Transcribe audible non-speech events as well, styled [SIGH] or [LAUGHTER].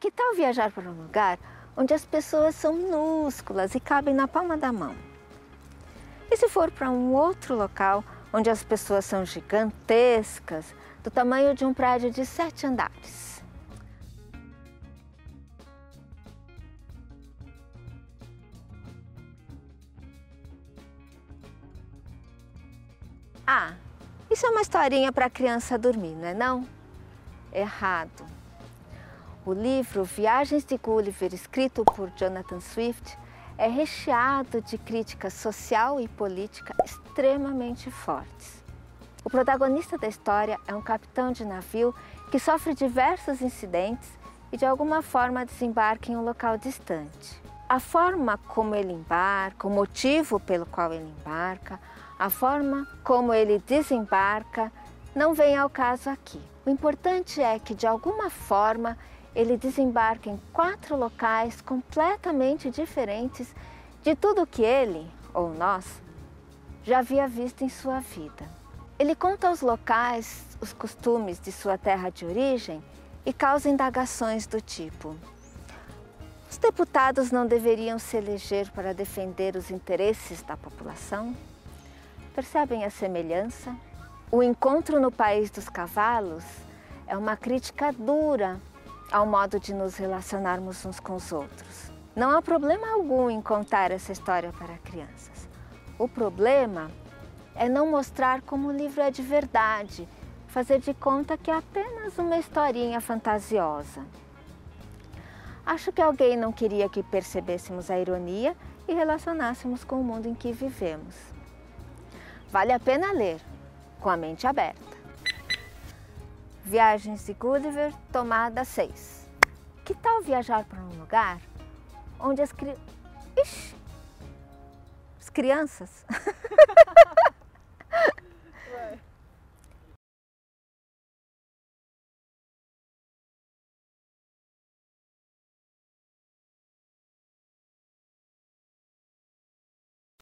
Que tal viajar para um lugar onde as pessoas são minúsculas e cabem na palma da mão? E se for para um outro local onde as pessoas são gigantescas, do tamanho de um prédio de sete andares? Ah, isso é uma historinha para criança dormir, não é não? Errado. O livro Viagens de Gulliver, escrito por Jonathan Swift, é recheado de crítica social e política extremamente fortes. O protagonista da história é um capitão de navio que sofre diversos incidentes e de alguma forma desembarca em um local distante. A forma como ele embarca, o motivo pelo qual ele embarca, a forma como ele desembarca não vem ao caso aqui. O importante é que de alguma forma ele desembarca em quatro locais completamente diferentes de tudo que ele, ou nós, já havia visto em sua vida. Ele conta os locais, os costumes de sua terra de origem e causa indagações do tipo: os deputados não deveriam se eleger para defender os interesses da população? Percebem a semelhança? O encontro no país dos cavalos é uma crítica dura ao modo de nos relacionarmos uns com os outros. Não há problema algum em contar essa história para crianças. O problema é não mostrar como o livro é de verdade, fazer de conta que é apenas uma historinha fantasiosa. Acho que alguém não queria que percebêssemos a ironia e relacionássemos com o mundo em que vivemos. Vale a pena ler, com a mente aberta. Viagens de Gulliver, tomada 6. Que tal viajar para um lugar onde as, cri... Ixi, as crianças [LAUGHS]